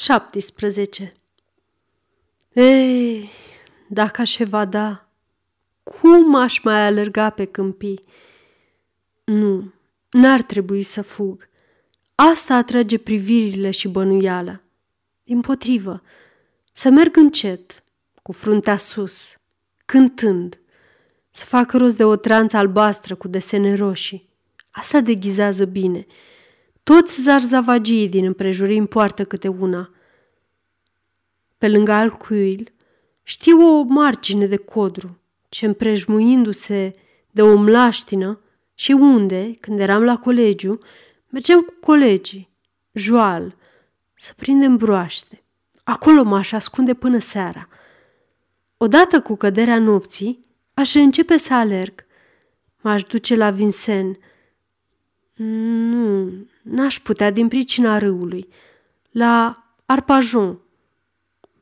17. Ei, dacă aș evada, cum aș mai alerga pe câmpii? Nu, n-ar trebui să fug. Asta atrage privirile și bănuiala. Din potrivă, să merg încet, cu fruntea sus, cântând, să fac rost de o tranță albastră cu desene roșii. Asta deghizează bine – toți zarzavagii din împrejurim poartă câte una. Pe lângă alcuil știu o margine de codru, ce împrejmuindu-se de o mlaștină și unde, când eram la colegiu, mergeam cu colegii, joal, să prindem broaște. Acolo m-aș ascunde până seara. Odată cu căderea nopții, aș începe să alerg. M-aș duce la Vincent. Nu, N-aș putea din pricina râului. La Arpajon.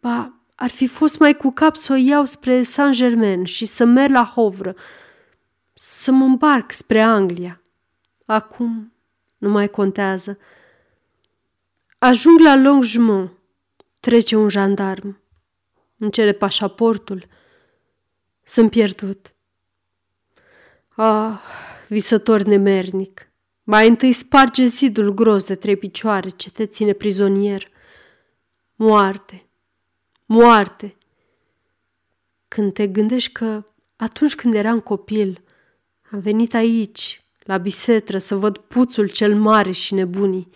Ba, ar fi fost mai cu cap să o iau spre Saint-Germain și să merg la Hovră, să mă îmbarc spre Anglia. Acum nu mai contează. Ajung la Longjumeau. Trece un jandarm. Îmi cere pașaportul. Sunt pierdut. Ah, visător nemernic. Mai întâi sparge zidul gros de trei picioare ce te ține prizonier. Moarte, moarte. Când te gândești că atunci când eram copil, am venit aici, la bisetră, să văd puțul cel mare și nebunii,